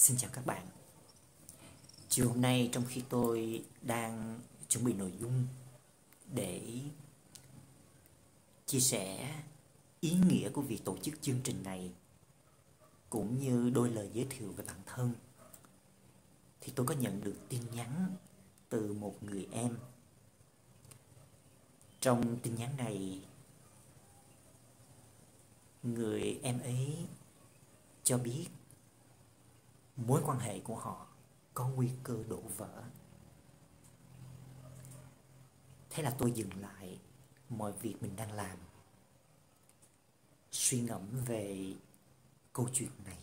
Xin chào các bạn. Chiều hôm nay trong khi tôi đang chuẩn bị nội dung để chia sẻ ý nghĩa của việc tổ chức chương trình này, cũng như đôi lời giới thiệu về bản thân, thì tôi có nhận được tin nhắn từ một người em. Trong tin nhắn này, người em ấy cho biết mối quan hệ của họ có nguy cơ đổ vỡ. Thế là tôi dừng lại mọi việc mình đang làm, suy ngẫm về câu chuyện này.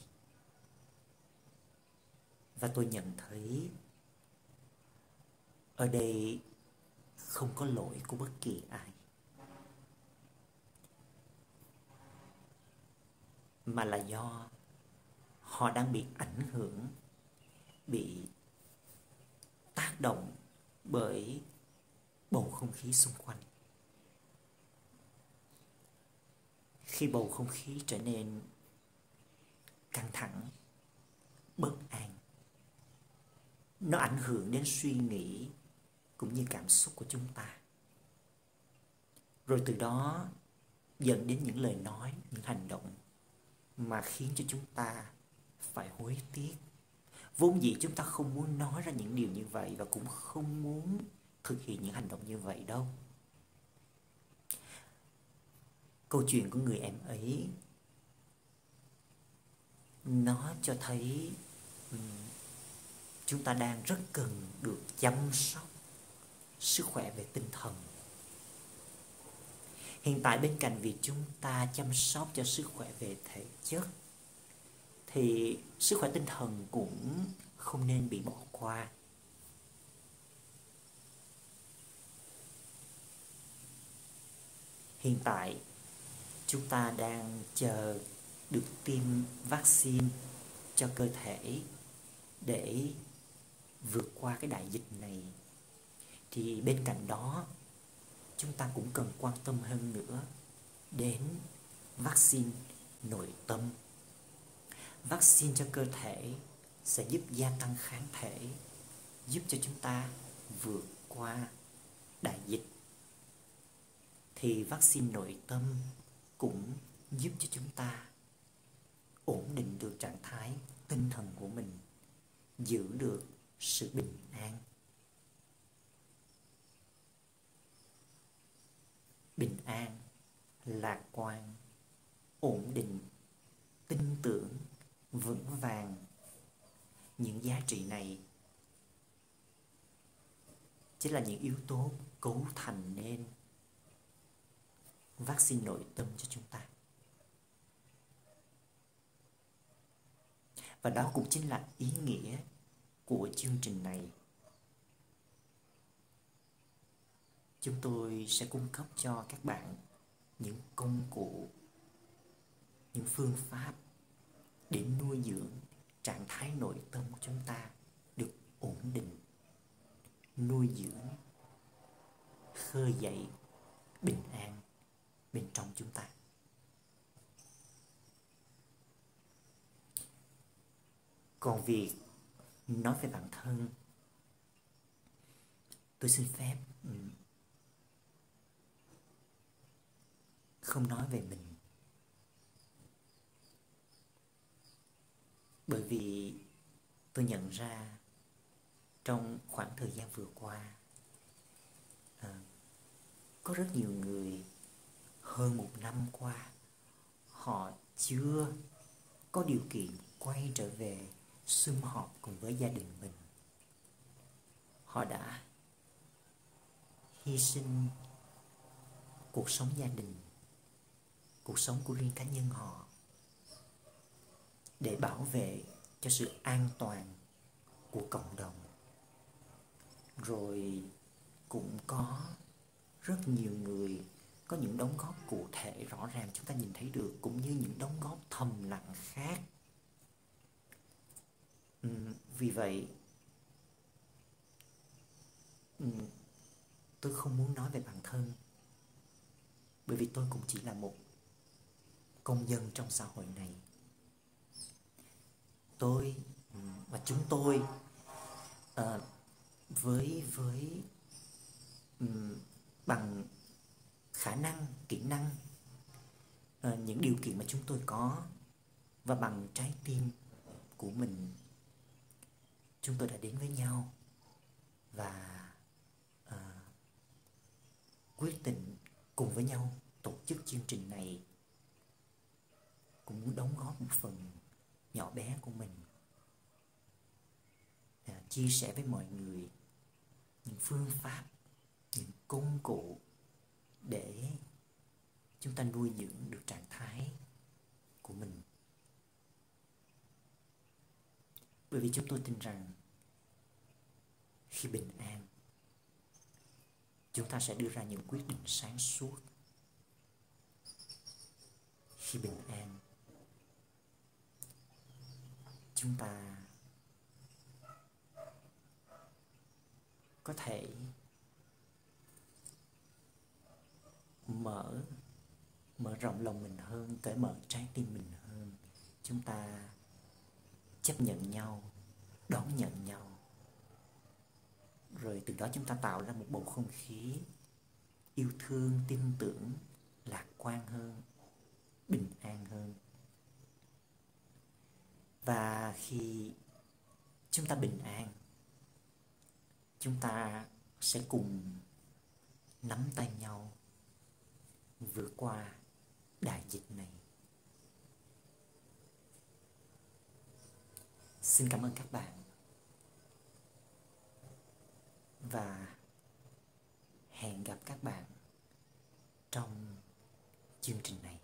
Và tôi nhận thấy ở đây không có lỗi của bất kỳ ai, mà là do họ đang bị ảnh hưởng, bị tác động bởi bầu không khí xung quanh. Khi bầu không khí trở nên căng thẳng, bất an, nó ảnh hưởng đến suy nghĩ cũng như cảm xúc của chúng ta. Rồi từ đó dẫn đến những lời nói, những hành động mà khiến cho chúng ta phải hối tiếc. Vốn dĩ chúng ta không muốn nói ra những điều như vậy và cũng không muốn thực hiện những hành động như vậy đâu. Câu chuyện của người em ấy, nó cho thấy chúng ta đang rất cần được chăm sóc sức khỏe về tinh thần. Hiện tại bên cạnh việc chúng ta chăm sóc cho sức khỏe về thể chất thì sức khỏe tinh thần cũng không nên bị bỏ qua. Hiện tại, chúng ta đang chờ được tiêm vaccine cho cơ thể để vượt qua cái đại dịch này. Thì bên cạnh đó, chúng ta cũng cần quan tâm hơn nữa đến vaccine nội tâm vaccine cho cơ thể sẽ giúp gia tăng kháng thể, giúp cho chúng ta vượt qua đại dịch. Thì vaccine nội tâm cũng giúp cho chúng ta ổn định được trạng thái tinh thần của mình, giữ được sự bình an. Bình an, lạc quan, ổn định, tin tưởng vững vàng những giá trị này. Chính là những yếu tố cấu thành nên vaccine nội tâm cho chúng ta. Và đó cũng chính là ý nghĩa của chương trình này. Chúng tôi sẽ cung cấp cho các bạn những công cụ, những phương pháp trạng thái nội tâm của chúng ta được ổn định, nuôi dưỡng, khơi dậy bình an bên trong chúng ta. Còn việc nói về bản thân, tôi xin phép không nói về mình. Bởi vì tôi nhận ra trong khoảng thời gian vừa qua à, có rất nhiều người hơn một năm qua họ chưa có điều kiện quay trở về sum họp cùng với gia đình mình. Họ đã hy sinh cuộc sống gia đình cuộc sống của riêng cá nhân họ để bảo vệ cho sự an toàn của cộng đồng. Rồi cũng có rất nhiều người có những đóng góp cụ thể rõ ràng chúng ta nhìn thấy được, cũng như những đóng góp thầm lặng khác. Ừ, vì vậy ừ, tôi không muốn nói về bản thân, bởi vì tôi cũng chỉ là một công dân trong xã hội này tôi ừ, và chúng tôi à, với với um, bằng khả năng kỹ năng à, những điều kiện mà chúng tôi có và bằng trái tim của mình chúng tôi đã đến với nhau và à, quyết định cùng với nhau tổ chức chương trình này cũng muốn đóng góp một phần nhỏ bé của mình. À, chia sẻ với mọi người những phương pháp những công cụ để chúng ta nuôi dưỡng được trạng thái của mình. Bởi vì chúng tôi tin rằng khi bình an chúng ta sẽ đưa ra những quyết định sáng suốt. Khi bình an chúng ta có thể mở mở rộng lòng mình hơn, cởi mở trái tim mình hơn. Chúng ta chấp nhận nhau, đón nhận nhau. Rồi từ đó chúng ta tạo ra một bầu không khí yêu thương, tin tưởng, lạc quan hơn bình an hơn và khi chúng ta bình an, chúng ta sẽ cùng nắm tay nhau vượt qua đại dịch này. Xin cảm ơn các bạn và hẹn gặp các bạn trong chương trình này.